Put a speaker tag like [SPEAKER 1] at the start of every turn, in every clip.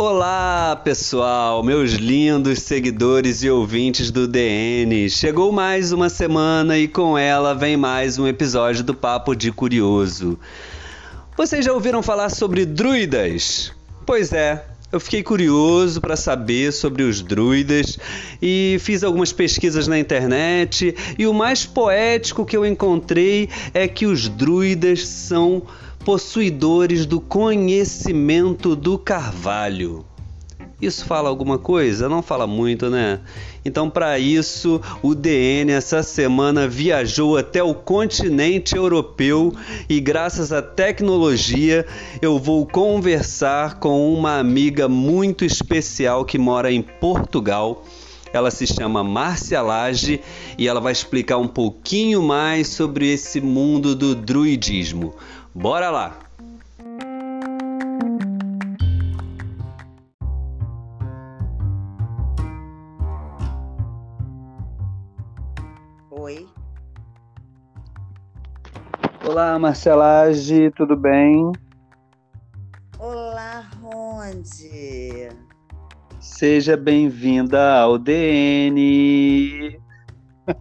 [SPEAKER 1] Olá, pessoal, meus lindos seguidores e ouvintes do DN. Chegou mais uma semana e com ela vem mais um episódio do Papo de Curioso. Vocês já ouviram falar sobre druidas? Pois é, eu fiquei curioso para saber sobre os druidas e fiz algumas pesquisas na internet. E o mais poético que eu encontrei é que os druidas são possuidores do conhecimento do carvalho. Isso fala alguma coisa? Não fala muito, né? Então, para isso, o DN essa semana viajou até o continente europeu e, graças à tecnologia, eu vou conversar com uma amiga muito especial que mora em Portugal. Ela se chama Márcia Lage e ela vai explicar um pouquinho mais sobre esse mundo do druidismo. Bora lá!
[SPEAKER 2] Oi.
[SPEAKER 1] Olá, Marcelage, tudo bem?
[SPEAKER 2] Olá, Ronde.
[SPEAKER 1] Seja bem-vinda ao DN.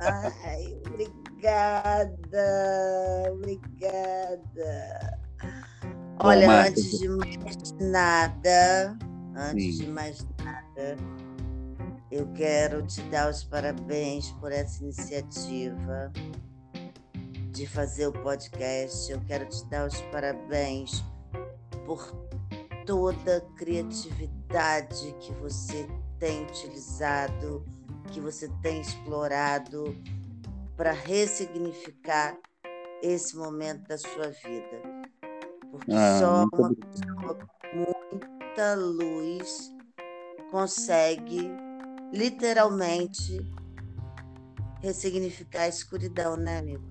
[SPEAKER 2] Ai, obrigada, obrigada. Olha,
[SPEAKER 1] Marta,
[SPEAKER 2] antes de mais nada, antes
[SPEAKER 1] Sim.
[SPEAKER 2] de mais nada, eu quero te dar os parabéns por essa iniciativa de fazer o podcast. Eu quero te dar os parabéns por toda a criatividade que você tem utilizado, que você tem explorado para ressignificar esse momento da sua vida. Porque
[SPEAKER 1] Ah,
[SPEAKER 2] só uma pessoa com muita luz consegue literalmente ressignificar a escuridão, né, amigo?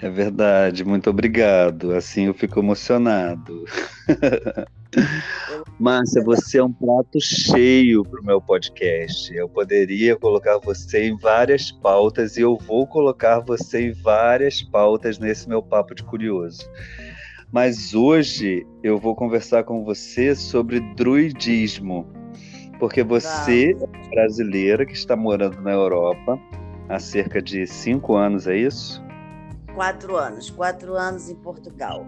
[SPEAKER 1] É verdade, muito obrigado. Assim eu fico emocionado. Márcia, você é um prato cheio para o meu podcast. Eu poderia colocar você em várias pautas e eu vou colocar você em várias pautas nesse meu papo de curioso. Mas hoje eu vou conversar com você sobre druidismo, porque você é brasileira que está morando na Europa há cerca de cinco anos, é isso?
[SPEAKER 2] Quatro anos, quatro anos em Portugal.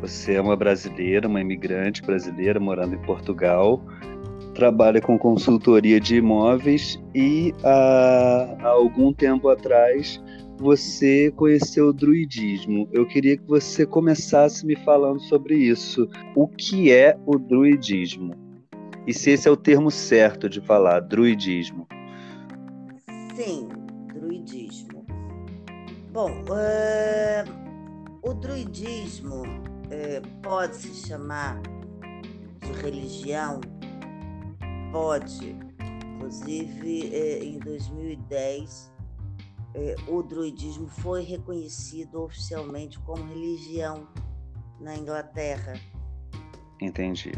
[SPEAKER 1] Você é uma brasileira, uma imigrante brasileira morando em Portugal, trabalha com consultoria de imóveis e há, há algum tempo atrás você conheceu o druidismo. Eu queria que você começasse me falando sobre isso. O que é o druidismo? E se esse é o termo certo de falar, druidismo?
[SPEAKER 2] Sim, druidismo. Bom, eh, o druidismo eh, pode se chamar de religião? Pode. Inclusive, eh, em 2010, eh, o druidismo foi reconhecido oficialmente como religião na Inglaterra.
[SPEAKER 1] Entendi.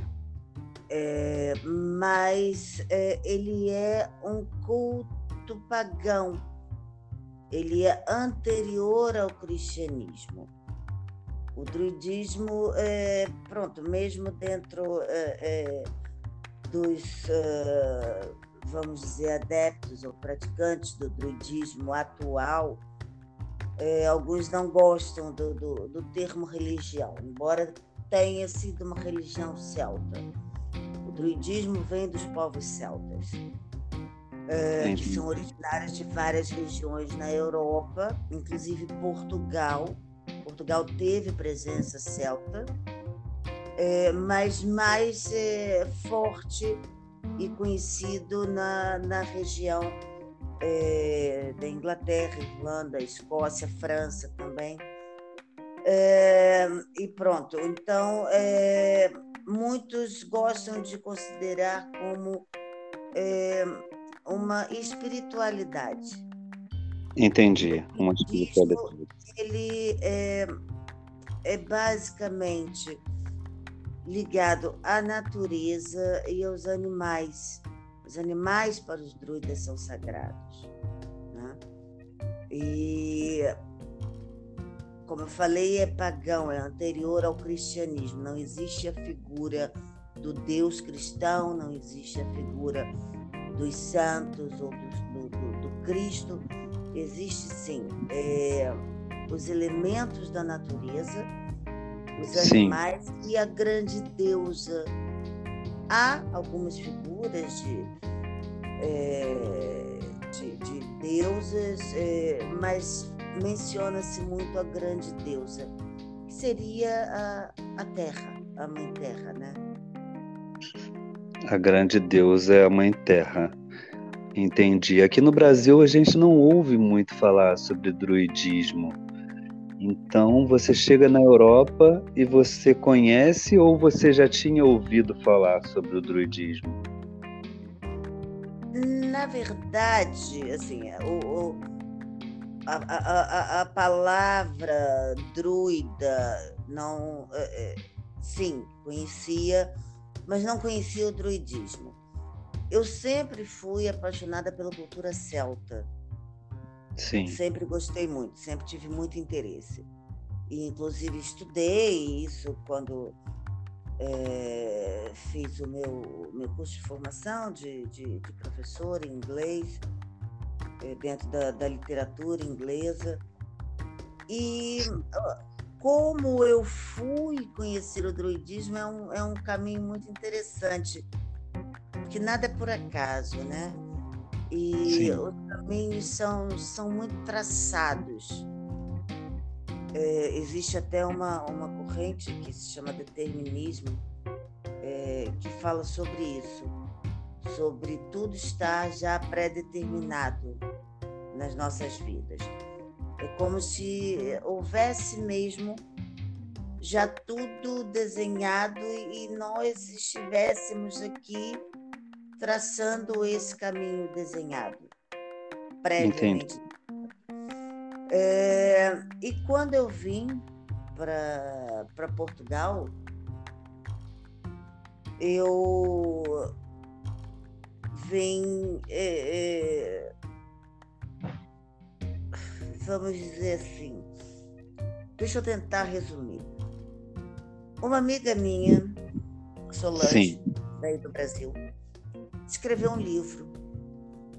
[SPEAKER 2] É, mas é, ele é um culto pagão. Ele é anterior ao cristianismo. O druidismo, é, pronto, mesmo dentro é, dos, vamos dizer, adeptos ou praticantes do druidismo atual, alguns não gostam do, do, do termo religião, embora tenha sido uma religião celta. O druidismo vem dos povos celtas, que são originários de várias regiões na Europa, inclusive Portugal. Portugal teve presença celta, eh, mas mais eh, forte e conhecido na, na região eh, da Inglaterra, Irlanda, Escócia, França também. Eh, e pronto, então eh, muitos gostam de considerar como eh, uma espiritualidade.
[SPEAKER 1] Entendi. Uma
[SPEAKER 2] Druidismo,
[SPEAKER 1] espiritualidade.
[SPEAKER 2] ele é, é basicamente ligado à natureza e aos animais. Os animais para os druidas são sagrados. Né? E como eu falei, é pagão, é anterior ao cristianismo. Não existe a figura do Deus cristão, não existe a figura dos santos ou do, do, do Cristo. Existe sim é, os elementos da natureza, os animais sim. e a grande deusa. Há algumas figuras de, é, de, de, deusas, é, mas menciona-se muito a grande deusa, que seria a, a Terra, a Mãe Terra, né?
[SPEAKER 1] A grande deusa é a Mãe Terra. Entendi. Aqui no Brasil a gente não ouve muito falar sobre druidismo. Então você chega na Europa e você conhece ou você já tinha ouvido falar sobre o druidismo?
[SPEAKER 2] Na verdade, assim, o, o a, a, a, palavra druida não, é, é, sim, conhecia mas não conhecia o druidismo. Eu sempre fui apaixonada pela cultura celta.
[SPEAKER 1] Sim.
[SPEAKER 2] Sempre gostei muito, sempre tive muito interesse. E, inclusive, estudei isso quando é, fiz o meu, meu curso de formação de, de, de professor em inglês, é, dentro da, da literatura inglesa. E como eu fui conhecer o druidismo é um, é um caminho muito interessante, porque nada é por acaso, né? E Sim. os caminhos são, são muito traçados. É, existe até uma, uma corrente que se chama determinismo, é, que fala sobre isso, sobre tudo estar já pré-determinado nas nossas vidas. É como se houvesse mesmo já tudo desenhado e nós estivéssemos aqui traçando esse caminho desenhado previamente. É, e quando eu vim para Portugal, eu vim é, é, vamos dizer assim, deixa eu tentar resumir. Uma amiga minha, Solange, Sim. daí do Brasil, escreveu um livro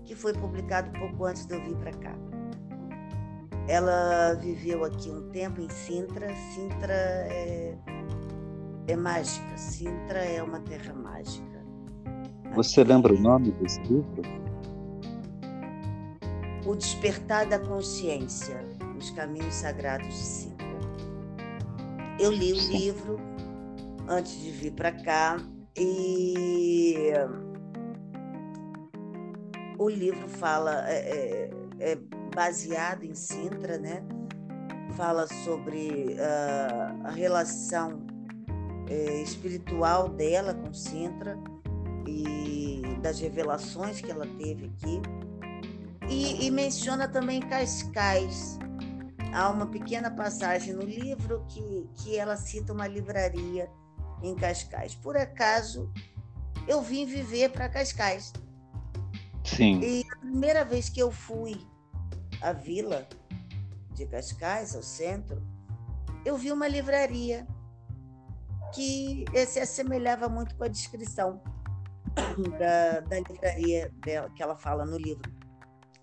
[SPEAKER 2] que foi publicado pouco antes de eu vir para cá. Ela viveu aqui um tempo em Sintra. Sintra é, é mágica. Sintra é uma terra mágica.
[SPEAKER 1] Você lembra o nome desse livro?
[SPEAKER 2] O Despertar da Consciência, Os Caminhos Sagrados de Sintra. Eu li o livro antes de vir para cá e o livro fala é, é, é baseado em Sintra, né? Fala sobre uh, a relação é, espiritual dela com Sintra e das revelações que ela teve aqui e, e menciona também Cascais. Há uma pequena passagem no livro que, que ela cita uma livraria em Cascais. Por acaso, eu vim viver para Cascais.
[SPEAKER 1] Sim.
[SPEAKER 2] E a primeira vez que eu fui à vila de Cascais, ao centro, eu vi uma livraria que se assemelhava muito com a descrição da, da livraria dela, que ela fala no livro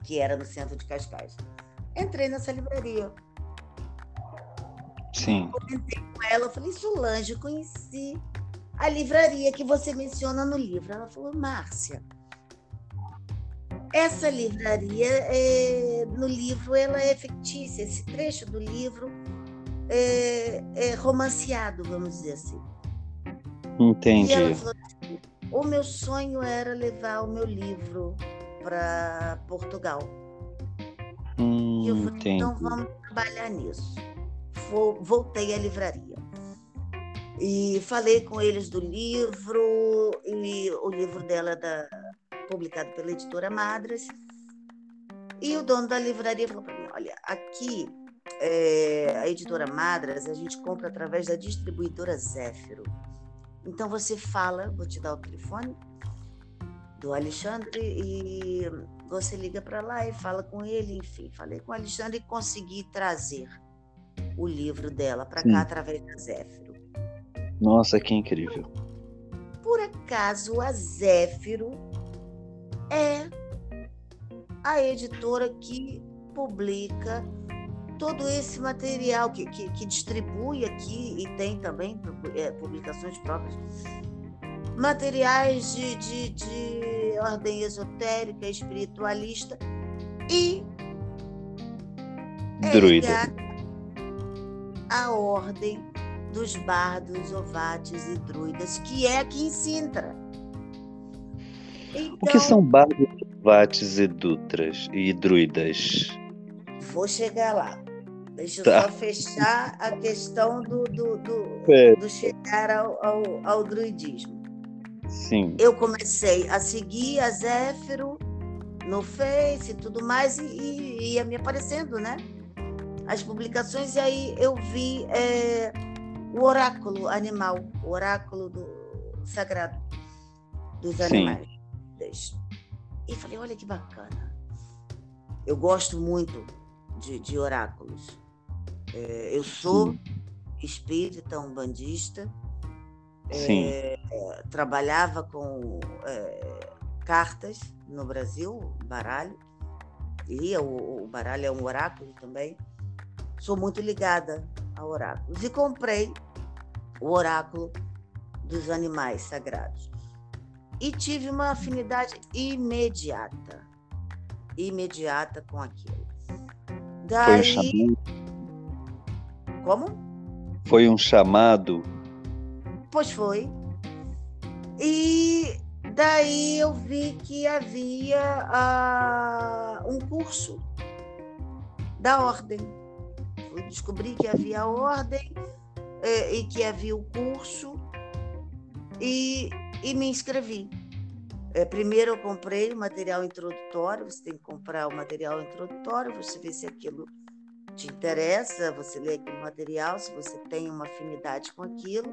[SPEAKER 2] que era no centro de Cascais. Entrei nessa livraria.
[SPEAKER 1] Sim.
[SPEAKER 2] Comentei com ela, eu falei, Solange, conheci a livraria que você menciona no livro. Ela falou, Márcia, essa livraria, é, no livro, ela é fictícia. Esse trecho do livro é, é romanceado, vamos dizer assim.
[SPEAKER 1] Entendi.
[SPEAKER 2] E ela falou assim, o meu sonho era levar o meu livro para Portugal.
[SPEAKER 1] Hum,
[SPEAKER 2] e eu falei,
[SPEAKER 1] entendi.
[SPEAKER 2] então vamos trabalhar nisso. Voltei à livraria. E falei com eles do livro, e o livro dela é da, publicado pela editora Madras. E o dono da livraria falou para mim: olha, aqui é, a editora Madras a gente compra através da distribuidora Zéfiro. Então você fala, vou te dar o telefone, do Alexandre e você liga para lá e fala com ele, enfim, falei com o Alexandre e consegui trazer o livro dela para cá através da Zéfiro.
[SPEAKER 1] Nossa, que incrível.
[SPEAKER 2] por acaso a Zéfiro é a editora que publica todo esse material, que, que, que distribui aqui e tem também é, publicações próprias, materiais de, de, de ordem esotérica, espiritualista e
[SPEAKER 1] Druida.
[SPEAKER 2] a ordem dos bardos, ovates e druidas, que é aqui em Sintra.
[SPEAKER 1] Então, o que são bardos, e dutras e druidas?
[SPEAKER 2] Vou chegar lá. Deixa eu tá. só fechar a questão do, do, do, é. do chegar ao, ao, ao, druidismo.
[SPEAKER 1] Sim.
[SPEAKER 2] Eu comecei a seguir a Zéfiro no Face e tudo mais, e, e ia me aparecendo, né? As publicações, e aí eu vi é, o oráculo animal, o oráculo do sagrado dos animais. Sim. E falei, olha que bacana. Eu gosto muito de, de oráculos. É, eu sou Sim. espírita, umbandista. É, trabalhava com é, cartas no Brasil, baralho. Lia, o, o baralho é um oráculo também. Sou muito ligada a oráculos. E comprei o oráculo dos animais sagrados. E tive uma afinidade imediata, imediata com aquilo.
[SPEAKER 1] Daí... Foi um chamado.
[SPEAKER 2] Como?
[SPEAKER 1] Foi um chamado.
[SPEAKER 2] Pois foi. E daí eu vi que havia uh, um curso da ordem eu descobri que havia ordem é, e que havia o curso e, e me inscrevi. É, primeiro eu comprei o material introdutório, você tem que comprar o material introdutório, você vê se aquilo te interessa, você lê aquele material, se você tem uma afinidade com aquilo.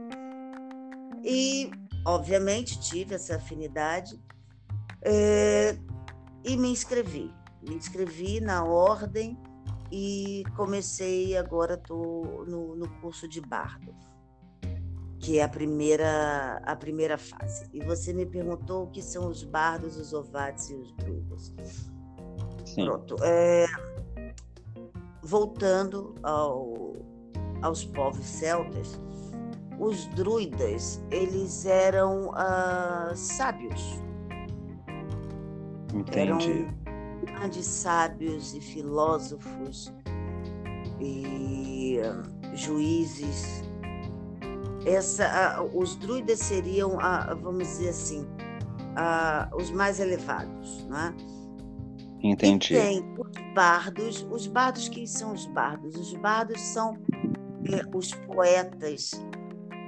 [SPEAKER 2] E, obviamente, tive essa afinidade é, e me inscrevi. Me inscrevi na ordem e comecei agora estou no, no curso de bardo que é a primeira a primeira fase e você me perguntou o que são os bardos os ovates e os druidas Sim. pronto é, voltando ao, aos povos celtas os druidas eles eram uh, sábios
[SPEAKER 1] Entendi. Eram
[SPEAKER 2] grandes sábios e filósofos e juízes. Essa, os druidas seriam, vamos dizer assim, os mais elevados, né?
[SPEAKER 1] Entendi.
[SPEAKER 2] E tem os bardos. Os bardos, quem são os bardos? Os bardos são é, os poetas,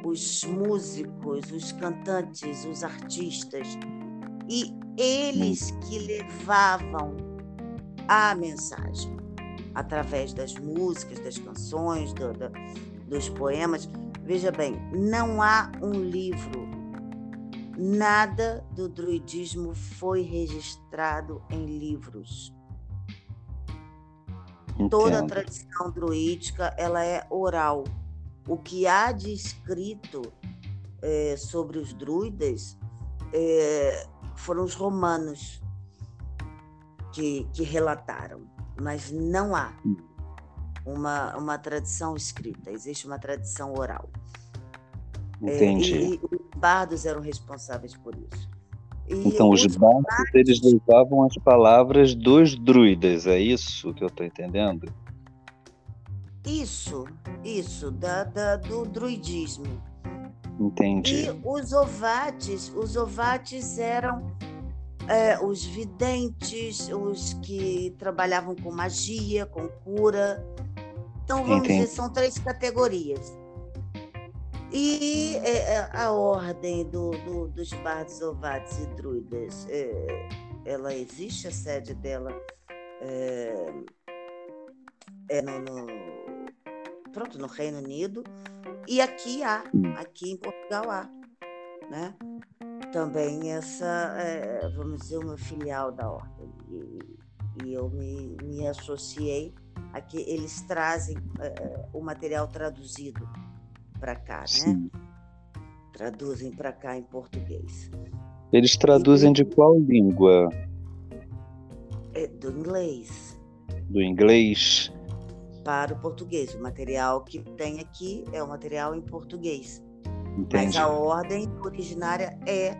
[SPEAKER 2] os músicos, os cantantes, os artistas. E eles que levavam a mensagem através das músicas, das canções, do, do, dos poemas. Veja bem, não há um livro, nada do druidismo foi registrado em livros. Entendo. Toda a tradição druídica ela é oral. O que há de escrito é, sobre os druidas é, foram os romanos que, que relataram, mas não há hum. uma, uma tradição escrita, existe uma tradição oral.
[SPEAKER 1] Entendi.
[SPEAKER 2] É, e, os bardos eram responsáveis por isso.
[SPEAKER 1] E então, os, os bardos, bardos, eles usavam as palavras dos druidas, é isso que eu estou entendendo?
[SPEAKER 2] Isso, isso, da, da, do druidismo.
[SPEAKER 1] Entendi.
[SPEAKER 2] E os ovates, os ovates eram é, os videntes, os que trabalhavam com magia, com cura. Então, vamos Entendi. dizer, são três categorias. E é, é, a ordem do, do, dos bardos, ovates e druidas, é, ela existe, a sede dela é, é no, no, pronto, no Reino Unido, e aqui há, hum. aqui em Portugal há. Né? também essa, é, vamos dizer, uma filial da ordem. E, e eu me, me, associei a que eles trazem é, o material traduzido para cá, né? Sim. né? traduzem para cá em português.
[SPEAKER 1] Eles traduzem de qual língua?
[SPEAKER 2] É do inglês.
[SPEAKER 1] Do inglês?
[SPEAKER 2] Para o português. O material que tem aqui é o material em português.
[SPEAKER 1] Entendi.
[SPEAKER 2] Mas a ordem originária é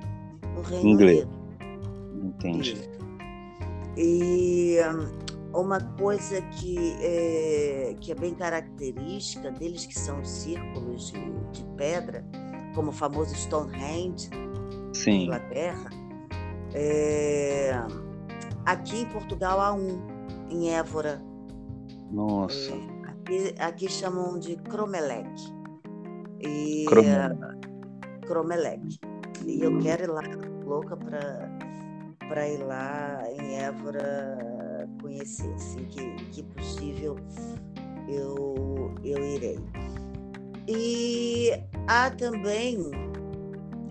[SPEAKER 2] o Reino
[SPEAKER 1] Inglês.
[SPEAKER 2] Unido.
[SPEAKER 1] Entendi.
[SPEAKER 2] Isso. E hum, uma coisa que é, que é bem característica deles, que são os círculos de, de pedra, como o famoso Stonehenge, na
[SPEAKER 1] Sim.
[SPEAKER 2] Inglaterra, é, aqui em Portugal há um, em Évora.
[SPEAKER 1] Nossa.
[SPEAKER 2] É, aqui, aqui chamam de Cromelec. E,
[SPEAKER 1] Cromelec.
[SPEAKER 2] Cromelec. E eu quero ir lá, louca para ir lá em Évora conhecer, assim que, que possível eu, eu irei. E há também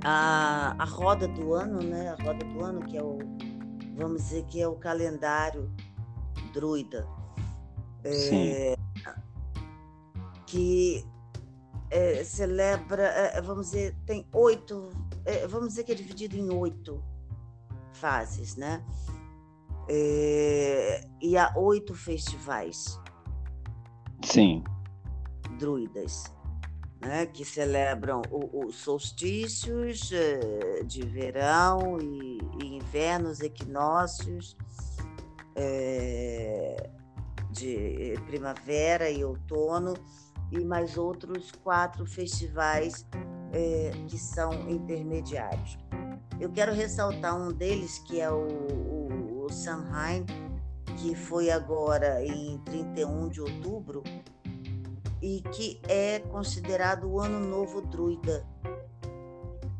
[SPEAKER 2] a, a roda do ano, né? A roda do ano, que é o, vamos dizer que é o calendário druida. É, que é, celebra, é, vamos dizer, tem oito, é, vamos dizer que é dividido em oito fases, né? É, e há oito festivais
[SPEAKER 1] Sim.
[SPEAKER 2] druidas, né? Que celebram os solstícios eh, de verão e, e invernos, equinócios eh, de primavera e outono e mais outros quatro festivais eh, que são intermediários. Eu quero ressaltar um deles, que é o, o, o Samhain, que foi agora em 31 de outubro, e que é considerado o Ano Novo Druida,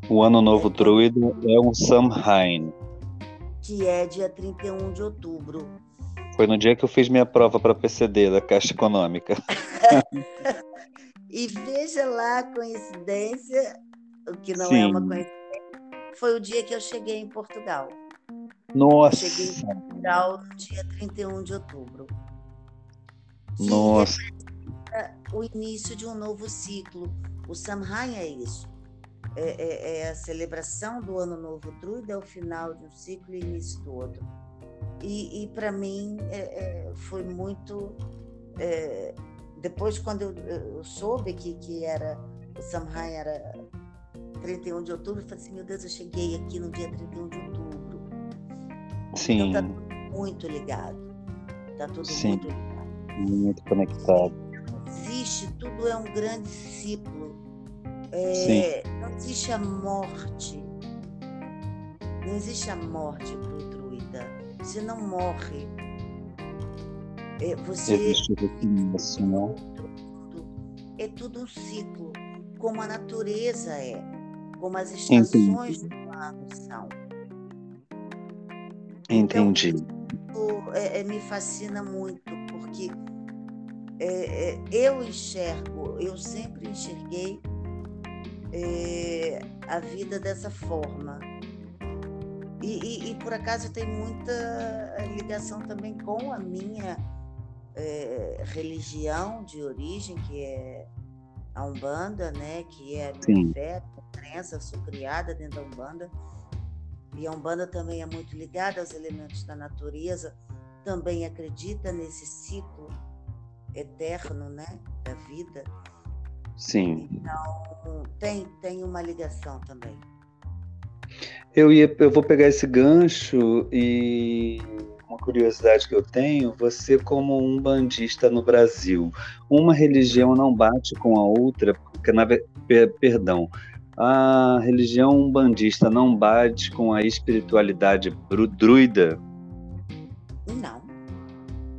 [SPEAKER 1] O Ano Novo Druida é um Samhain.
[SPEAKER 2] que é dia 31 de outubro.
[SPEAKER 1] Foi no dia que eu fiz minha prova para PCD da Caixa Econômica.
[SPEAKER 2] E veja lá a coincidência, o que não é uma
[SPEAKER 1] Sim.
[SPEAKER 2] coincidência, foi o dia que eu cheguei em Portugal.
[SPEAKER 1] Nossa.
[SPEAKER 2] Cheguei em Portugal no dia 31 de outubro.
[SPEAKER 1] Nossa.
[SPEAKER 2] o início de um novo ciclo. O Samhain é isso. É, é- é a celebração do Ano Novo Druida, é o final de um ciclo e início do outro. E, para mim é- é, foi muito. é, depois, quando eu, eu soube que, que era o Samhain era 31 de outubro, eu falei assim: meu Deus, eu cheguei aqui no dia 31 de outubro.
[SPEAKER 1] Sim,
[SPEAKER 2] Então tá muito ligado. Tá tudo
[SPEAKER 1] Sim.
[SPEAKER 2] muito ligado.
[SPEAKER 1] muito conectado.
[SPEAKER 2] existe, tudo é um grande ciclo. É. Não existe a morte. Não existe a morte para o druida. Você não morre. É, você
[SPEAKER 1] Existe recomeço, não?
[SPEAKER 2] tudo, é tudo um ciclo, como a natureza é, como as
[SPEAKER 1] Entendi.
[SPEAKER 2] estações do ano são.
[SPEAKER 1] Entendi.
[SPEAKER 2] Isso, é, é, me fascina muito, porque é, é, eu enxergo, eu sempre enxerguei é, a vida dessa forma. E, e- e, por acaso tenho muita ligação também com a minha é, religião de origem, que é a Umbanda, né? que é a minha
[SPEAKER 1] Sim.
[SPEAKER 2] fé, a crença, sou criada dentro da Umbanda. E a Umbanda também é muito ligada aos elementos da natureza, também acredita nesse ciclo eterno, né, da vida.
[SPEAKER 1] Sim.
[SPEAKER 2] Então, tem, tem uma ligação também.
[SPEAKER 1] Eu, ia, eu vou pegar esse gancho e uma curiosidade que eu tenho, você como um bandista no Brasil, uma religião não bate com a outra, porque na perdão, a religião umbandista não bate com a espiritualidade druida,
[SPEAKER 2] Não.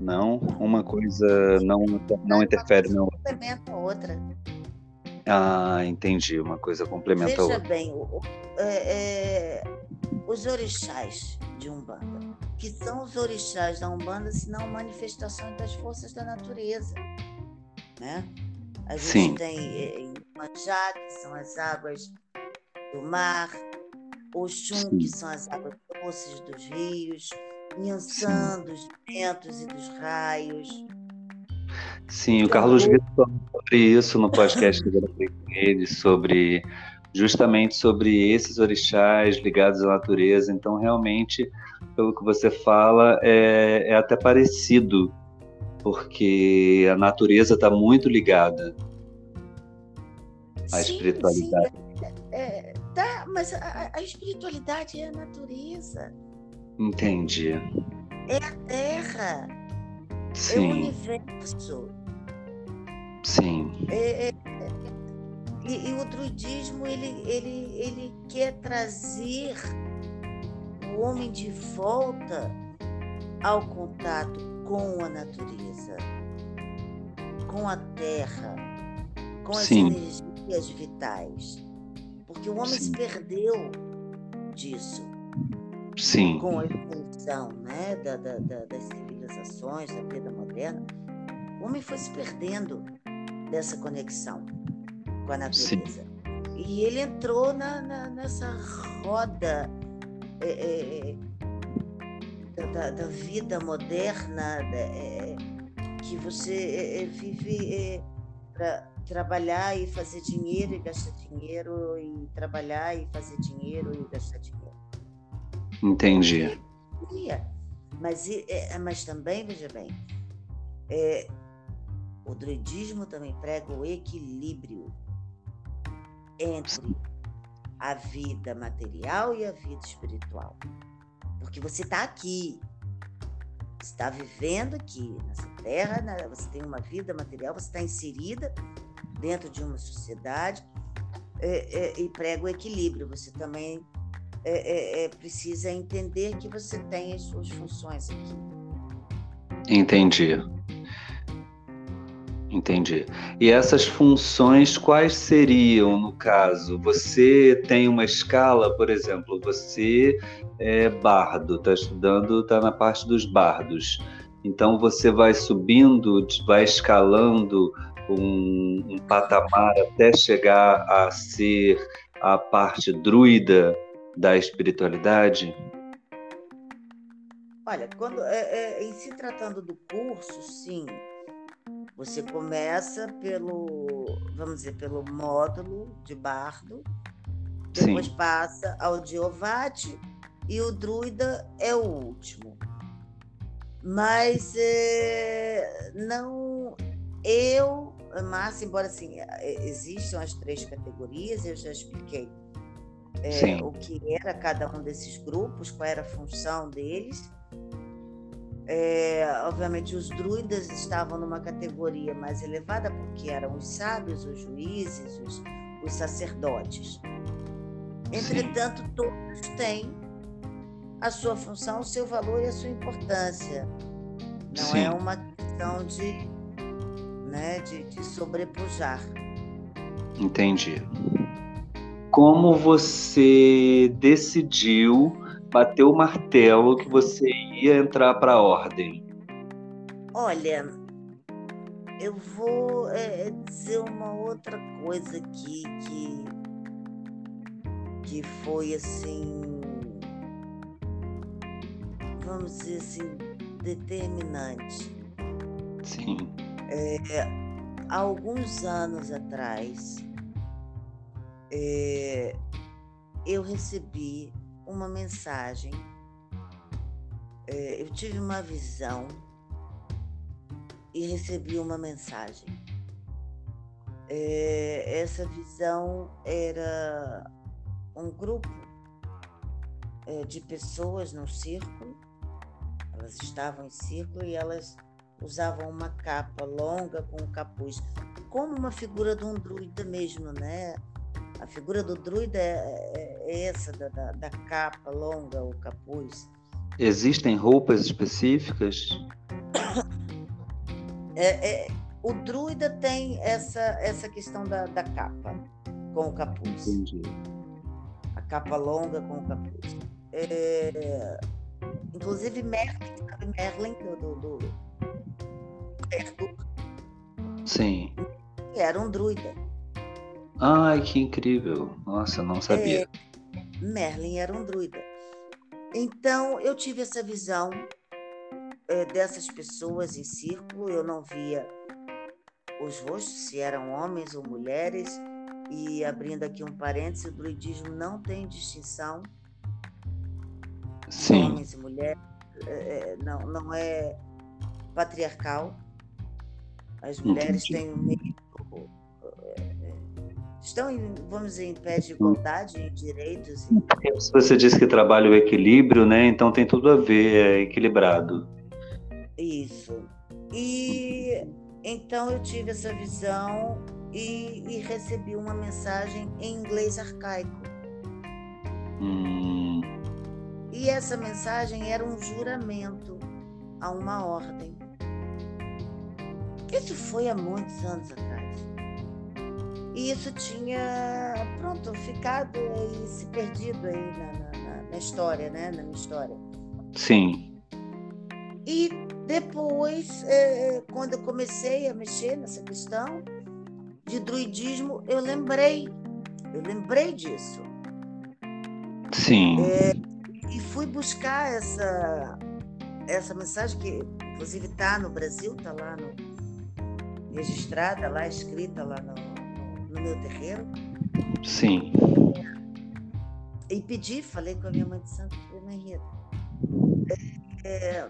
[SPEAKER 1] não? Uma coisa não, não interfere na outra.
[SPEAKER 2] Complementa a outra.
[SPEAKER 1] Ah, entendi, uma coisa complementa a
[SPEAKER 2] Veja
[SPEAKER 1] outra.
[SPEAKER 2] bem, o- o- é, é, os orixás de Umbanda, que são os orixás da Umbanda, senão manifestações das forças da natureza. Né? A gente
[SPEAKER 1] Sim.
[SPEAKER 2] tem é, Manjá, que são as águas do mar, Oxum,
[SPEAKER 1] Sim.
[SPEAKER 2] que são as águas doces dos rios, Nhançã, dos ventos e dos raios.
[SPEAKER 1] Sim, o
[SPEAKER 2] Então,
[SPEAKER 1] Carlos
[SPEAKER 2] o-
[SPEAKER 1] Vitor falou sobre isso no podcast que eu gravei com ele, sobre justamente sobre esses orixás ligados à natureza. Então, realmente, pelo que você fala, é, é até parecido, porque a natureza está muito ligada à sim, espiritualidade.
[SPEAKER 2] Sim, é, é, tá, mas a, a espiritualidade é a natureza.
[SPEAKER 1] Entendi.
[SPEAKER 2] É a terra. Sim. É o universo.
[SPEAKER 1] Sim.
[SPEAKER 2] É, é, e, e, o druidismo ele, ele, ele quer trazer o homem de volta ao contato com a natureza, com a terra, com as Sim. energias vitais. Porque o homem Sim. se perdeu disso.
[SPEAKER 1] Sim.
[SPEAKER 2] Com a evolução né, da, da, da, das civilizações, da vida moderna, o homem foi se perdendo dessa conexão com a natureza. Sim. E ele entrou na, na nessa roda é, é, é da, da, vida moderna é, que você é, é, vive para trabalhar e fazer dinheiro e gastar dinheiro e trabalhar e fazer dinheiro e gastar dinheiro.
[SPEAKER 1] Entendi.
[SPEAKER 2] Mas, mas também, veja bem, é, o druidismo também prega o equilíbrio entre a vida material e a vida espiritual. Porque você está aqui, está vivendo aqui nessa terra, né? você tem uma vida material, você está inserida dentro de uma sociedade é, é, e prega o equilíbrio. Você também é, é, é precisa entender que você tem as suas funções aqui.
[SPEAKER 1] Entendi. Entendi. E essas funções quais seriam no caso? Você tem uma escala, por exemplo, você é bardo, está estudando, está na parte dos bardos. Então você vai subindo, vai escalando um, um patamar até chegar a ser a parte druida da espiritualidade?
[SPEAKER 2] Olha, quando é, é, em se tratando do curso, sim, você começa pelo, vamos dizer, pelo módulo de bardo, depois Sim. passa ao Diovate e o druida é o último. Mas é, não, eu, Márcia, embora assim, existam as três categorias, eu já expliquei é, o que era cada um desses grupos, qual era a função deles. É, obviamente, os druidas estavam numa categoria mais elevada, porque eram os sábios, os juízes, os, os sacerdotes. Entretanto, Sim. todos têm a sua função, o seu valor e a sua importância. Não é Sim. é uma questão de, né, de, de sobrepujar.
[SPEAKER 1] Entendi. Como você decidiu bateu o martelo que você ia entrar para a ordem?
[SPEAKER 2] Olha, eu vou é, dizer uma outra coisa aqui que, que foi assim, vamos dizer assim, determinante.
[SPEAKER 1] Sim.
[SPEAKER 2] É, há alguns anos atrás, é, eu recebi uma mensagem. É, eu tive uma visão e recebi uma mensagem. É, essa visão era um grupo é, de pessoas num círculo. Elas estavam em círculo e elas usavam uma capa longa com um capuz, como uma figura de um druida mesmo, né? A figura do druida é, é, é essa, da, da, da, capa longa, o capuz.
[SPEAKER 1] Existem roupas específicas?
[SPEAKER 2] É, é, o druida tem essa, essa questão da, da capa com o capuz.
[SPEAKER 1] Entendi.
[SPEAKER 2] A capa longa com o capuz. É, inclusive Merlin, sabe Merlin do, do, do
[SPEAKER 1] Sim.
[SPEAKER 2] Era um druida.
[SPEAKER 1] Ai, que incrível. Nossa, não sabia.
[SPEAKER 2] É, Merlin era um druida. Então, eu tive essa visão é, dessas pessoas em círculo. Eu não via os rostos, se eram homens ou mulheres. E abrindo aqui um parêntese, o druidismo não tem distinção
[SPEAKER 1] Sim.
[SPEAKER 2] homens e mulheres, é, é não, não é patriarcal. As mulheres Entendi. têm o mesmo. Estão, em, vamos dizer, em pé de igualdade em direitos.
[SPEAKER 1] E... Você disse que trabalha o equilíbrio, né? Então tem tudo a ver, é equilibrado.
[SPEAKER 2] Isso. E então eu tive essa visão e, e recebi uma mensagem em inglês arcaico.
[SPEAKER 1] Hum.
[SPEAKER 2] E essa mensagem era um juramento a uma ordem. Isso foi há muitos anos atrás. E isso tinha, pronto, ficado aí, se perdido aí na, na, na história, né? Na minha história.
[SPEAKER 1] Sim.
[SPEAKER 2] E depois, é, quando eu comecei a mexer nessa questão de druidismo, eu lembrei, eu lembrei disso.
[SPEAKER 1] Sim.
[SPEAKER 2] É, e fui buscar essa, essa mensagem que, inclusive, está no Brasil, está lá no, registrada, lá escrita lá no, no, meu terreiro.
[SPEAKER 1] Sim.
[SPEAKER 2] E pedi, falei com a minha mãe de santo, falei, mãe Rita, é,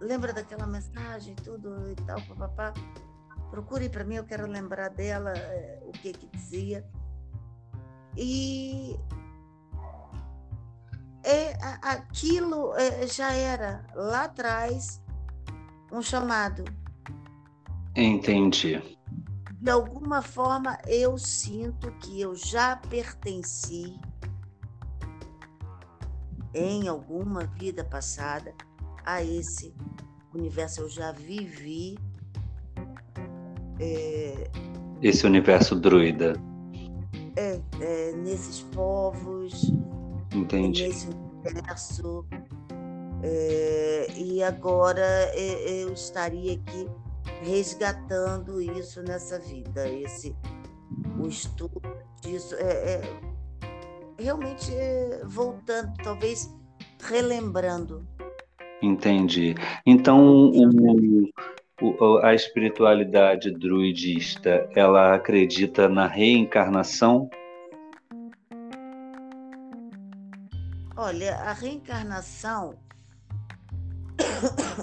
[SPEAKER 2] lembra daquela mensagem, tudo e tal, papapá? Procure para mim, eu quero lembrar dela, é, o que que dizia. E é, aquilo é, já era lá atrás um chamado.
[SPEAKER 1] Entendi.
[SPEAKER 2] De alguma forma eu sinto que eu já pertenci em alguma vida passada a esse universo. Eu já vivi. É,
[SPEAKER 1] esse universo druida.
[SPEAKER 2] É, é, nesses povos,
[SPEAKER 1] Entendi.
[SPEAKER 2] nesse universo. É, e agora é, eu estaria aqui resgatando isso nessa vida, esse o estudo disso, é, é realmente é, voltando, talvez relembrando.
[SPEAKER 1] Entendi. Então o, o, a espiritualidade druidista, ela acredita na reencarnação?
[SPEAKER 2] Olha, a reencarnação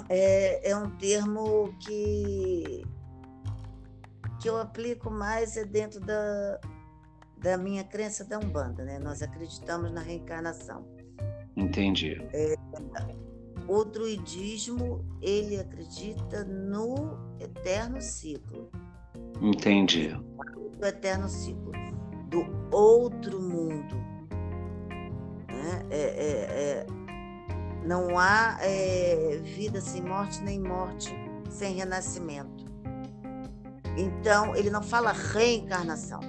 [SPEAKER 2] é, é um termo que, que eu aplico mais é dentro da, da minha crença da Umbanda, né? Nós acreditamos na reencarnação.
[SPEAKER 1] Entendi.
[SPEAKER 2] É, o druidismo, ele acredita no eterno ciclo.
[SPEAKER 1] Entendi.
[SPEAKER 2] Do eterno ciclo. Do outro mundo né? É, é, é, não há é, vida sem morte, nem morte sem renascimento. Então, ele não fala reencarnação.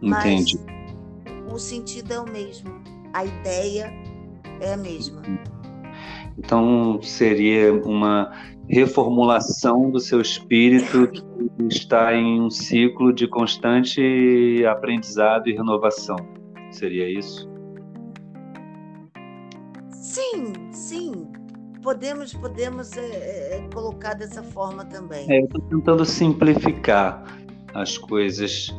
[SPEAKER 1] Entendi.
[SPEAKER 2] Mas o sentido é o mesmo. A ideia é a mesma.
[SPEAKER 1] Então, seria uma reformulação do seu espírito que está em um ciclo de constante aprendizado e renovação. Seria isso?
[SPEAKER 2] Sim, sim. Podemos, podemos é, é, colocar dessa forma também.
[SPEAKER 1] É, eu estou tentando simplificar as coisas,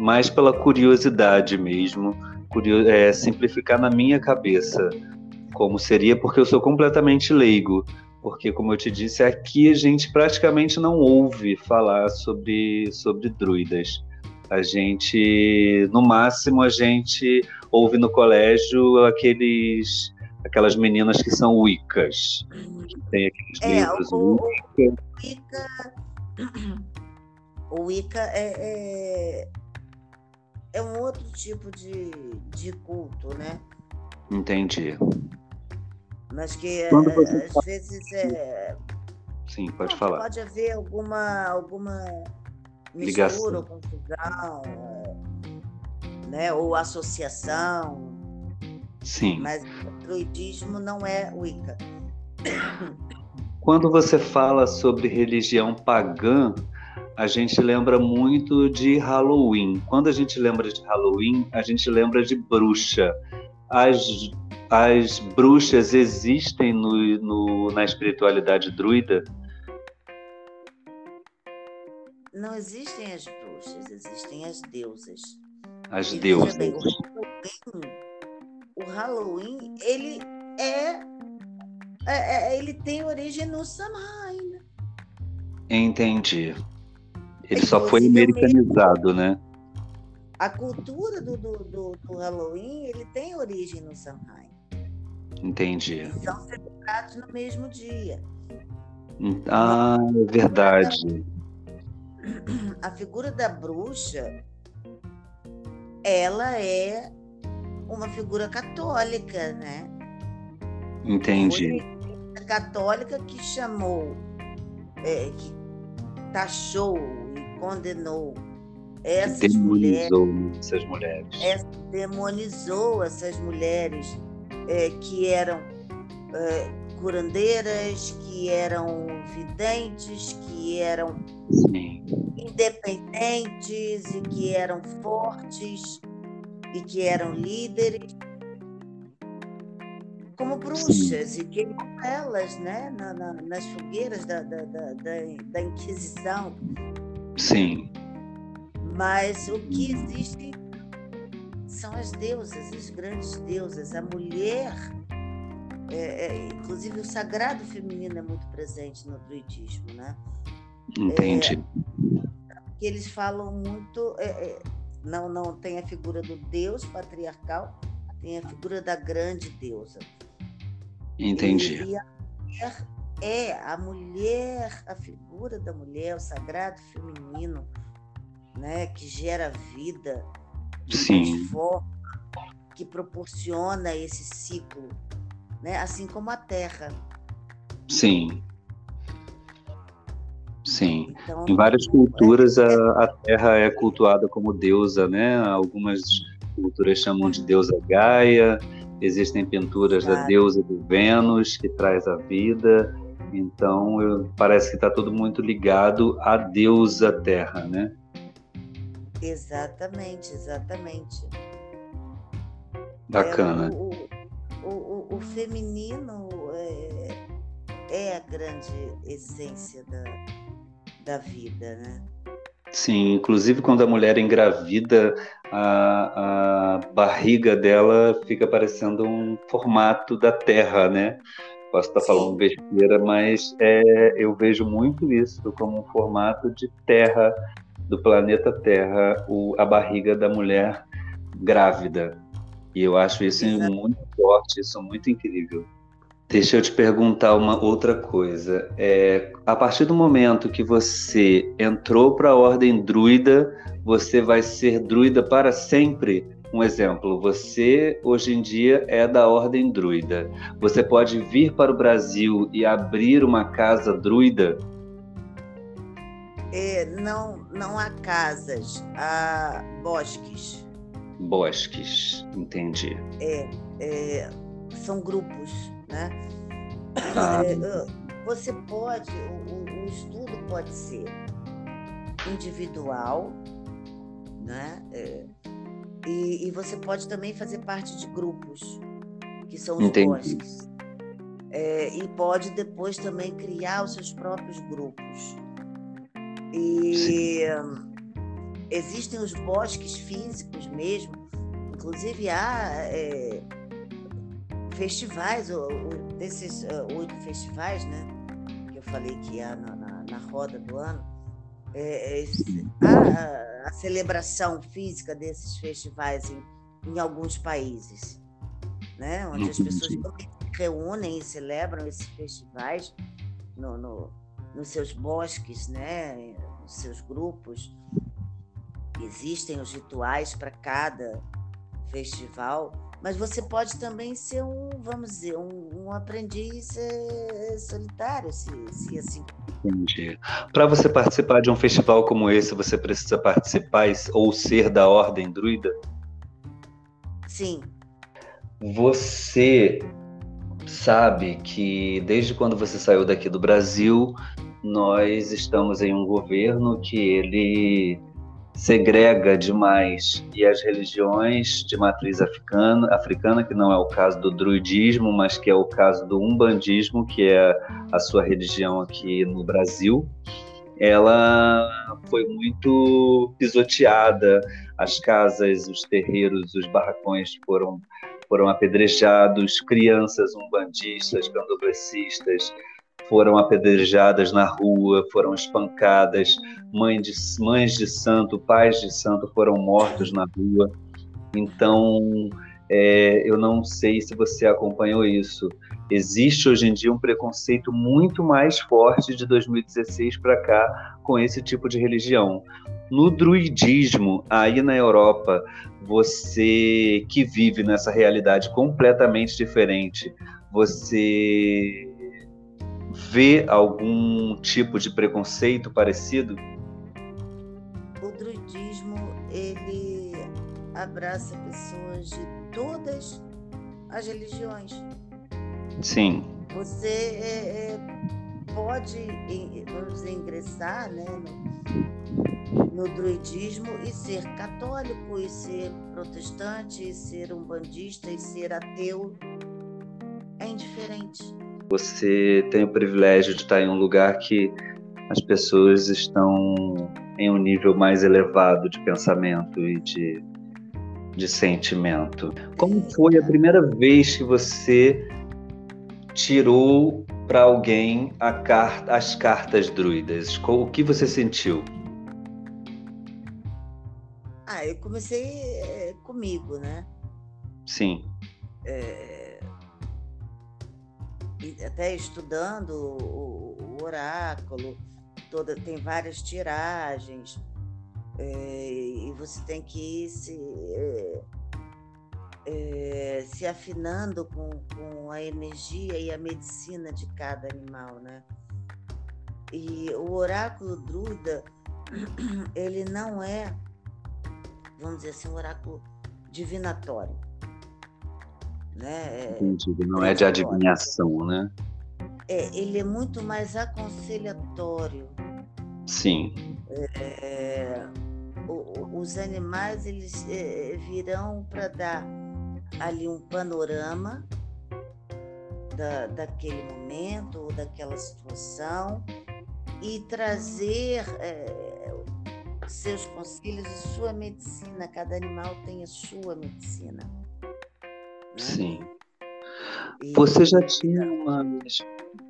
[SPEAKER 1] mais pela curiosidade mesmo, é, simplificar na minha cabeça como seria, porque eu sou completamente leigo. Porque, como eu te disse, aqui a gente praticamente não ouve falar sobre, sobre druidas. A gente, no máximo, a gente ouve no colégio aqueles aquelas meninas que são Wiccas. Tem aqueles é, livros o,
[SPEAKER 2] Wicca. Wicca, o Wicca é, é, é, um outro tipo de, de culto, né?
[SPEAKER 1] Entendi.
[SPEAKER 2] Mas que é, às vezes é.
[SPEAKER 1] Sim, pode não, falar.
[SPEAKER 2] Pode haver alguma, alguma mistura ou confusão, né? ou associação
[SPEAKER 1] Sim.
[SPEAKER 2] Mas o druidismo não é Wicca.
[SPEAKER 1] Quando você fala sobre religião pagã, a gente lembra muito de Halloween. Quando a gente lembra de Halloween, a gente lembra de bruxa. As, as bruxas existem no, no, na espiritualidade druida?
[SPEAKER 2] não existem as bruxas, existem as deusas.
[SPEAKER 1] As e deusas. Bem, o,
[SPEAKER 2] Halloween, o Halloween, ele é, é, é, ele tem origem no Samhain. Né?
[SPEAKER 1] Entendi. Ele só foi americanizado, né?
[SPEAKER 2] A cultura do, do, do, do, Halloween, ele tem origem no Samhain.
[SPEAKER 1] Entendi.
[SPEAKER 2] E são celebrados no mesmo dia.
[SPEAKER 1] Ah, é verdade.
[SPEAKER 2] A figura da bruxa, ela é uma figura católica, né?
[SPEAKER 1] Entendi.
[SPEAKER 2] Foi católica que chamou, é, que taxou e condenou essas
[SPEAKER 1] demonizou
[SPEAKER 2] mulheres,
[SPEAKER 1] essas mulheres.
[SPEAKER 2] É, demonizou essas mulheres é, que eram é, curandeiras, que eram videntes, que eram
[SPEAKER 1] Sim.
[SPEAKER 2] independentes e que eram fortes e que eram líderes como bruxas Sim. e queimou elas né, na, na, nas fogueiras da, da, da, da, Inquisição.
[SPEAKER 1] Sim.
[SPEAKER 2] Mas o que existe são as deusas, as grandes deusas. A mulher, é, é, inclusive o sagrado feminino é muito presente no druidismo, né?
[SPEAKER 1] Entendi.
[SPEAKER 2] É, eles falam muito, é, é, não, não tem a figura do deus patriarcal, tem a figura da grande deusa.
[SPEAKER 1] Entendi.
[SPEAKER 2] E, a mulher é a mulher, a figura da mulher, o sagrado feminino, né, que gera vida, que
[SPEAKER 1] Sim.
[SPEAKER 2] transforma, que proporciona esse ciclo, né, assim como a Terra.
[SPEAKER 1] Sim. Sim. Então, em várias culturas a, a Terra é cultuada como deusa, né? Algumas culturas chamam de deusa Gaia, Existem pinturas claro. da deusa do Vênus, que traz a vida. Então, eu, parece que está tudo muito ligado à deusa Terra, né?
[SPEAKER 2] Exatamente, exatamente.
[SPEAKER 1] Bacana.
[SPEAKER 2] É, o, o, o, o, feminino é, é a grande essência da, da vida, né?
[SPEAKER 1] Sim, inclusive quando a mulher engravida, a, a barriga dela fica parecendo um formato da Terra, né? Posso estar falando besteira, mas é, eu vejo muito isso como um formato de Terra, do planeta Terra, o, a barriga da mulher grávida. E eu acho isso Exato. muito forte, isso muito incrível. Deixa eu te perguntar uma outra coisa. É, a partir do momento que você entrou para a ordem druida, você vai ser druida para sempre? Um exemplo, você hoje em dia é da ordem druida. Você pode vir para o Brasil e abrir uma casa druida?
[SPEAKER 2] É, não, não há casas, há bosques.
[SPEAKER 1] Bosques, entendi.
[SPEAKER 2] É, é são grupos né? Ah. É, você pode, o, o, estudo pode ser individual, né? É, e, e, você pode também fazer parte de grupos, que são os Entendi. bosques. É, e pode depois também criar os seus próprios grupos. E Sim. existem os bosques físicos mesmo, inclusive há é, festivais, desses uh, oito festivais, né, que eu falei que há na, na, na roda do ano, é, é, a, a, celebração física desses festivais em, em alguns países, né, onde as pessoas se reúnem e celebram esses festivais no, no, nos seus bosques, né, nos seus grupos. Existem os rituais para cada festival mas você pode também ser um, vamos dizer, um, um aprendiz é, solitário, se, se assim.
[SPEAKER 1] Entendi. Para você participar de um festival como esse, você precisa participar ou ser da Ordem Druida?
[SPEAKER 2] Sim.
[SPEAKER 1] Você sabe que desde quando você saiu daqui do Brasil, nós estamos em um governo que ele segrega demais e as religiões de matriz africana, africana, que não é o caso do druidismo, mas que é o caso do umbandismo, que é a sua religião aqui no Brasil, ela foi muito pisoteada. As casas, os terreiros, os barracões foram foram apedrejados, crianças umbandistas, candomblecistas foram apedrejadas na rua, foram espancadas, mães de, mães de santo, pais de santo foram mortos na rua. Então, é, eu não sei se você acompanhou isso. Existe hoje em dia um preconceito muito mais forte de 2016 para cá com esse tipo de religião. No druidismo, aí na Europa, você que vive nessa realidade completamente diferente, você vê algum tipo de preconceito parecido?
[SPEAKER 2] O druidismo, ele abraça pessoas de todas as religiões.
[SPEAKER 1] Sim.
[SPEAKER 2] Você é, é, pode vamos dizer, ingressar né, no, no, druidismo e ser católico, e ser protestante, e ser umbandista, e ser ateu. É indiferente.
[SPEAKER 1] Você tem o privilégio de estar em um lugar que as pessoas estão em um nível mais elevado de pensamento e de, de sentimento. Como foi a primeira vez que você tirou para alguém car as cartas druidas? O que você sentiu?
[SPEAKER 2] Ah, eu comecei é, comigo, né?
[SPEAKER 1] Sim.
[SPEAKER 2] É, até estudando o, oráculo, toda tem várias tiragens é, e você tem que ir se é, é, se afinando com, com a energia e a medicina de cada animal, né? E o oráculo druida, ele não é, vamos dizer assim, um oráculo divinatório. Né?
[SPEAKER 1] Entendi, não é de adivinhação, né?
[SPEAKER 2] É, ele é muito mais aconselhatório.
[SPEAKER 1] Sim.
[SPEAKER 2] É, os animais eles é, virão para dar ali um panorama da, daquele momento ou daquela situação e trazer é, seus conselhos e sua medicina. Cada animal tem a sua medicina. Né?
[SPEAKER 1] Sim. E... Você já tinha uma.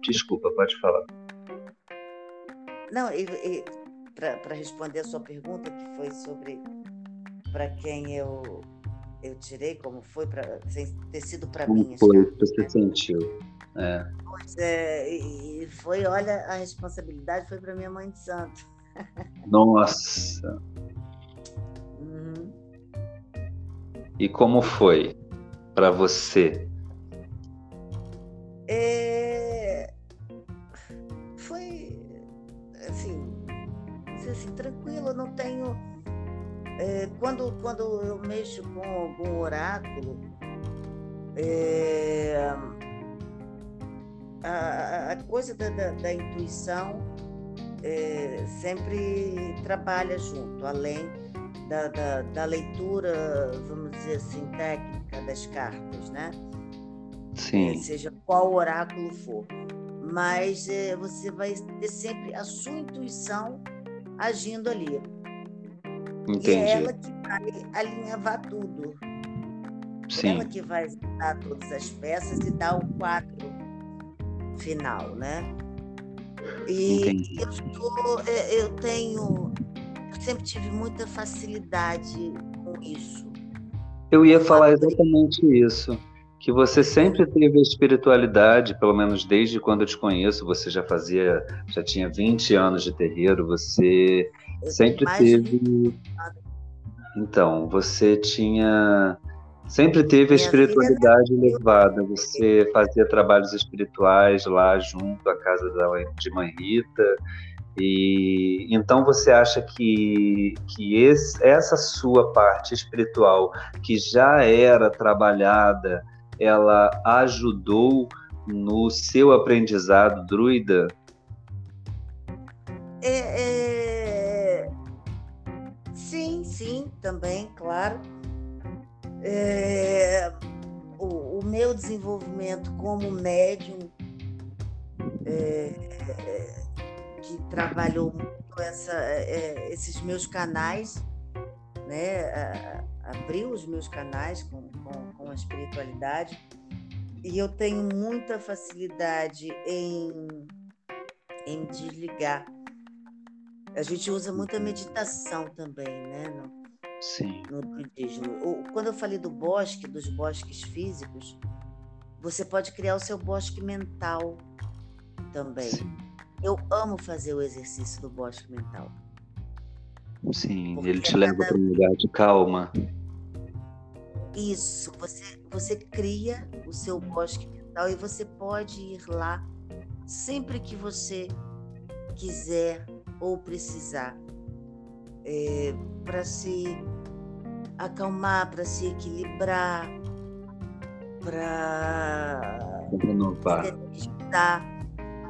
[SPEAKER 1] Desculpa, pode falar.
[SPEAKER 2] Não, para responder a sua pergunta, que foi sobre para quem eu eu tirei, como foi para ter sido para mim.
[SPEAKER 1] Foi que você sentiu? É.
[SPEAKER 2] Pois é, e foi, olha, a responsabilidade foi para minha mãe de santo.
[SPEAKER 1] Nossa. Uhum. E como foi para você?
[SPEAKER 2] É... Foi assim, assim, tranquilo, não tenho é, quando, quando eu mexo com algum oráculo, é, a, a, coisa da, da, da intuição é, sempre trabalha junto, além da, da, da, leitura, vamos dizer assim, técnica das cartas, né?
[SPEAKER 1] Sim.
[SPEAKER 2] É, seja qual oráculo for. Mas é, você vai ter sempre a sua intuição agindo ali.
[SPEAKER 1] Entendi. E
[SPEAKER 2] é ela que vai alinhavar tudo.
[SPEAKER 1] Sim.
[SPEAKER 2] Ela que vai dar todas as peças e dar o quadro final, né? E eu, tô, é, eu tenho, eu sempre tive muita facilidade com isso.
[SPEAKER 1] Eu ia falar exatamente isso, que você sempre teve a espiritualidade, pelo menos desde quando eu te conheço, você já fazia, já tinha 20 anos de terreiro, você sempre teve. Então, você tinha. Sempre teve a espiritualidade elevada. Você fazia trabalhos espirituais lá junto à casa de Mãe Rita. E então você acha que, que esse, essa sua parte espiritual, que já era trabalhada, ela ajudou no seu aprendizado druida?
[SPEAKER 2] É, é sim, também, claro. É, o, o, meu desenvolvimento como médium, é, que trabalhou muito essa, é, esses meus canais, né? abriu os meus canais com, com, com a espiritualidade e eu tenho muita facilidade em, em desligar. A gente usa muita meditação também, né? No,
[SPEAKER 1] Sim.
[SPEAKER 2] No budismo. Quando eu falei do bosque, dos bosques físicos, você pode criar o seu bosque mental também. Sim. Eu amo fazer o exercício do bosque mental.
[SPEAKER 1] Sim, Porque ele te leva para um lugar de calma.
[SPEAKER 2] Isso, você, você cria o seu bosque mental e você pode ir lá sempre que você quiser ou precisar é, para se acalmar, para se equilibrar, para
[SPEAKER 1] renovar.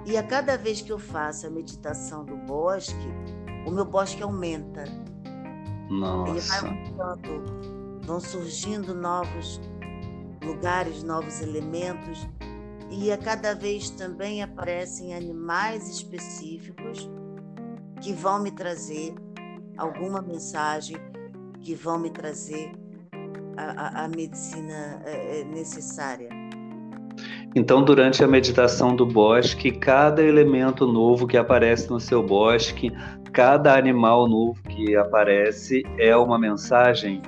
[SPEAKER 2] E a cada vez que eu faço a meditação do bosque, o meu bosque aumenta.
[SPEAKER 1] Nossa. Ele vai
[SPEAKER 2] aumentando, vão surgindo novos lugares, novos elementos, e a cada vez também aparecem animais específicos que vão me trazer alguma mensagem, que vão me trazer a, a, a medicina é, é, necessária.
[SPEAKER 1] Então, durante a meditação do bosque, cada elemento novo que aparece no seu bosque, cada animal novo que aparece é uma mensagem?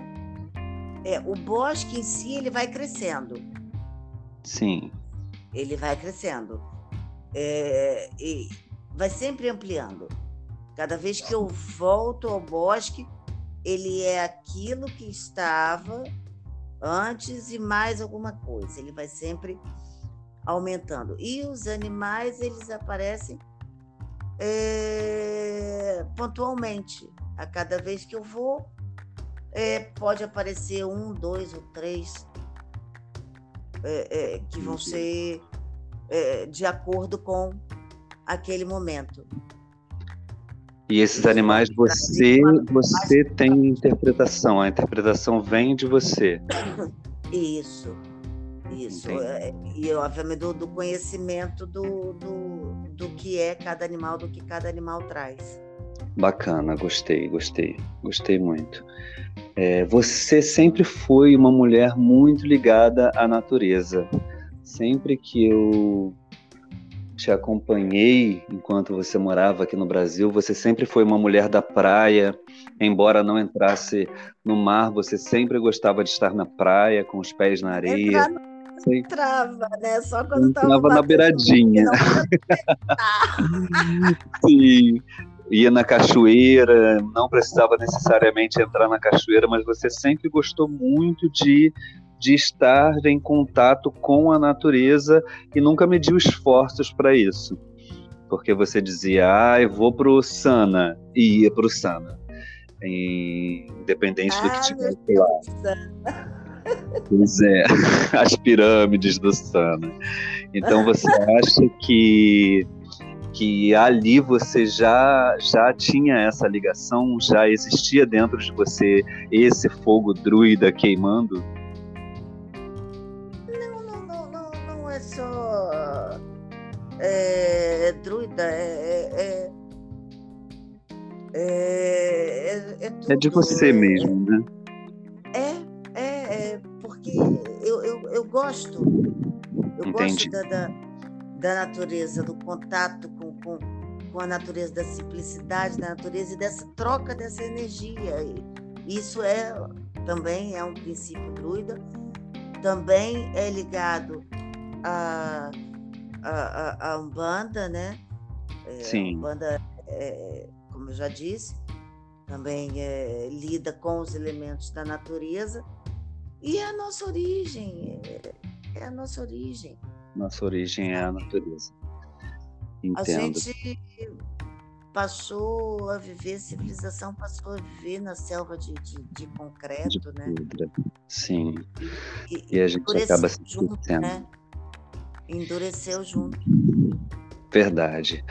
[SPEAKER 2] É, o bosque em si ele vai crescendo.
[SPEAKER 1] Sim.
[SPEAKER 2] Ele vai crescendo. É, e vai sempre ampliando. Cada vez que eu volto ao bosque, ele é aquilo que estava antes e mais alguma coisa. Ele vai sempre aumentando. E os animais, eles aparecem é, pontualmente. A cada vez que eu vou, é, pode aparecer um, dois ou três é, é que vão ser é, de acordo com aquele momento.
[SPEAKER 1] E esses animais você você tem interpretação, a interpretação vem de você.
[SPEAKER 2] Isso, isso. É, e obviamente do, do conhecimento do, do, do que é cada animal, do que cada animal traz.
[SPEAKER 1] Bacana, gostei, gostei, gostei muito. É, você sempre foi uma mulher muito ligada à natureza. Sempre que eu te acompanhei enquanto você morava aqui no Brasil. Você sempre foi uma mulher da praia, embora não entrasse no mar, você sempre gostava de estar na praia, com os pés na areia.
[SPEAKER 2] Entrar, entrava, né? Só quando
[SPEAKER 1] entrava na beiradinha. Sim. Ia na cachoeira, não precisava necessariamente entrar na cachoeira, mas você sempre gostou muito de de estar em contato com a natureza e nunca mediu esforços para isso. Porque você dizia, ah, eu vou pro Sana, e ia pro Sana. Independente ah, do que ah, tivesse lá. Pois é, as pirâmides do Sana. Então você acha que que ali você já já tinha essa ligação, já existia dentro de você esse fogo druida queimando?
[SPEAKER 2] é, druida, é, é, é, é,
[SPEAKER 1] é de você mesmo, né?
[SPEAKER 2] É, é, é porque eu, eu, eu gosto, eu Entendi. gosto da, da, da, natureza, do contato com, com, com a natureza, da simplicidade da natureza e dessa troca dessa energia. E isso é também é um princípio druida, também é ligado a a, a, Umbanda, né?
[SPEAKER 1] É, Sim.
[SPEAKER 2] A Umbanda, é, como eu já disse, também é, lida com os elementos da natureza e é a nossa origem, é, é a nossa origem.
[SPEAKER 1] Nossa origem é a natureza. Entendo. A
[SPEAKER 2] gente passou a viver, a civilização passou a viver na selva de, de, de concreto, de né?
[SPEAKER 1] Sim. E, e, a gente acaba se junto, né?
[SPEAKER 2] endureceu junto.
[SPEAKER 1] Verdade.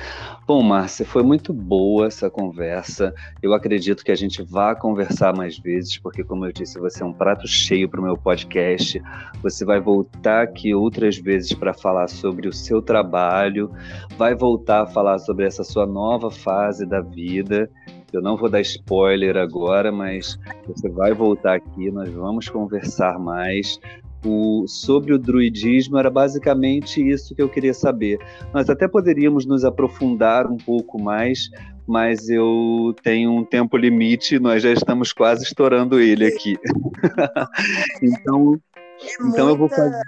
[SPEAKER 1] Bom, Márcia, foi muito boa essa conversa. Eu acredito que a gente vá conversar mais vezes, porque, como eu disse, você é um prato cheio para o meu podcast. Você vai voltar aqui outras vezes para falar sobre o seu trabalho, vai voltar a falar sobre essa sua nova fase da vida. Eu não vou dar spoiler agora, mas você vai voltar aqui, nós vamos conversar mais o, sobre o druidismo era basicamente isso que eu queria saber. Nós até poderíamos nos aprofundar um pouco mais, mas eu tenho um tempo limite, nós já estamos quase estourando ele aqui. então,
[SPEAKER 2] é então muita... eu vou fazer.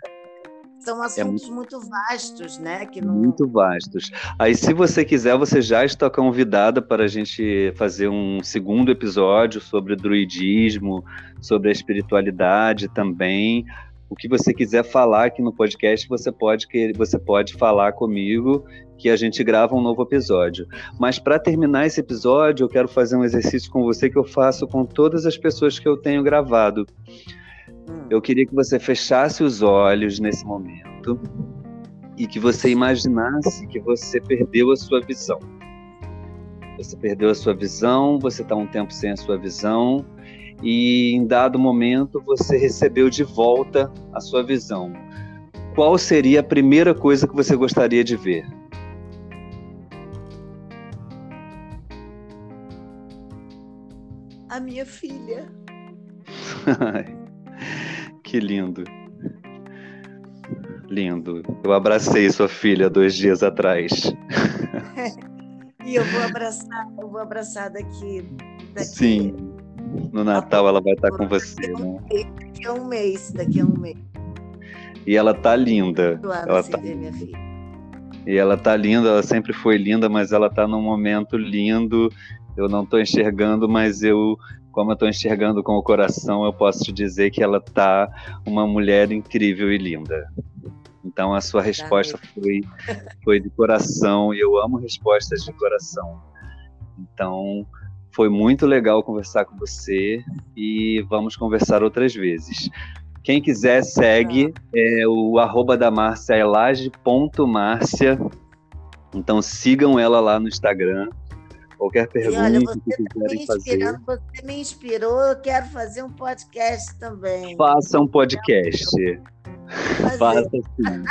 [SPEAKER 2] São é assuntos é muito, vastos, né? Que
[SPEAKER 1] não... Muito vastos. Aí, se você quiser, você já está convidada para a gente fazer um segundo episódio sobre druidismo, sobre a espiritualidade também o que você quiser falar aqui no podcast, você pode você pode falar comigo que a gente grava um novo episódio. Mas para terminar esse episódio, eu quero fazer um exercício com você que eu faço com todas as pessoas que eu tenho gravado. Hum. Eu queria que você fechasse os olhos nesse momento e que você imaginasse que você perdeu a sua visão. Você perdeu a sua visão, você está um tempo sem a sua visão e em dado momento você recebeu de volta a sua visão. Qual seria a primeira coisa que você gostaria de ver?
[SPEAKER 2] A minha filha.
[SPEAKER 1] que lindo. Lindo. Eu abracei sua filha dois dias atrás.
[SPEAKER 2] e eu vou abraçar, eu vou abraçar daqui, daqui
[SPEAKER 1] Sim no Natal ela vai estar com você, né?
[SPEAKER 2] Daqui a um mês, daqui a um mês.
[SPEAKER 1] E ela tá linda. Ela tá... Ver minha filha. E ela tá linda, ela sempre foi linda, mas ela tá num momento lindo. Eu não tô enxergando, mas eu, como eu tô enxergando com o coração, eu posso te dizer que ela tá uma mulher incrível e linda. Então a sua resposta foi, foi de coração e eu amo respostas de coração. Então, foi muito legal conversar com você e vamos conversar outras vezes. Quem quiser, segue é, o arroba da Márcia é laje.márcia. Então sigam ela lá no Instagram. Qualquer pergunta olha, que tá quiserem fazer.
[SPEAKER 2] Você me inspirou, eu quero fazer um podcast também.
[SPEAKER 1] Faça um podcast. Faça sim.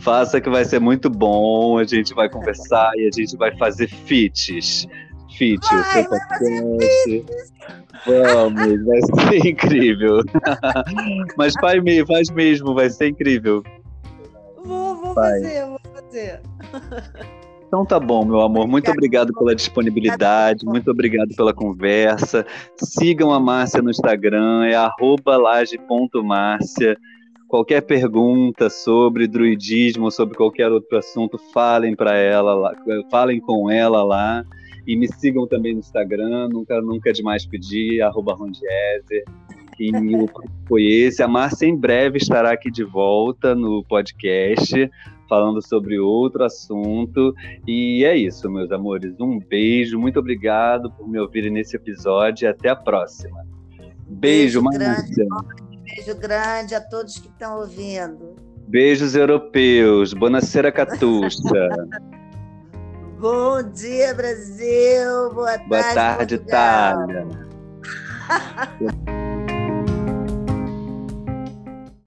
[SPEAKER 1] Faça que vai ser muito bom. A gente vai conversar e a gente vai fazer fits fit o seu podcast. Vamos, vai ser incrível. Mas pai, faz mesmo, vai ser incrível.
[SPEAKER 2] Vou, vou fazer, vou fazer.
[SPEAKER 1] Então tá bom, meu amor. Muito obrigado pela disponibilidade, muito obrigado pela conversa. Sigam a Márcia no Instagram, é laje.márcia. Qualquer pergunta sobre druidismo, sobre qualquer outro assunto, falem para ela, falem com ela lá. E me sigam também no Instagram, nunca, nunca é demais pedir, arroba Rondieser. E o foi esse. A Márcia em breve estará aqui de volta no podcast, falando sobre outro assunto. E é isso, meus amores. Um beijo, muito obrigado por me ouvirem nesse episódio e até a próxima. Beijo, beijo Márcia.
[SPEAKER 2] Grande, beijo grande a todos que estão ouvindo.
[SPEAKER 1] Beijos europeus. Bonacera Catuxa.
[SPEAKER 2] Bom dia, Brasil. Boa,
[SPEAKER 1] Boa tarde, tarde Itália.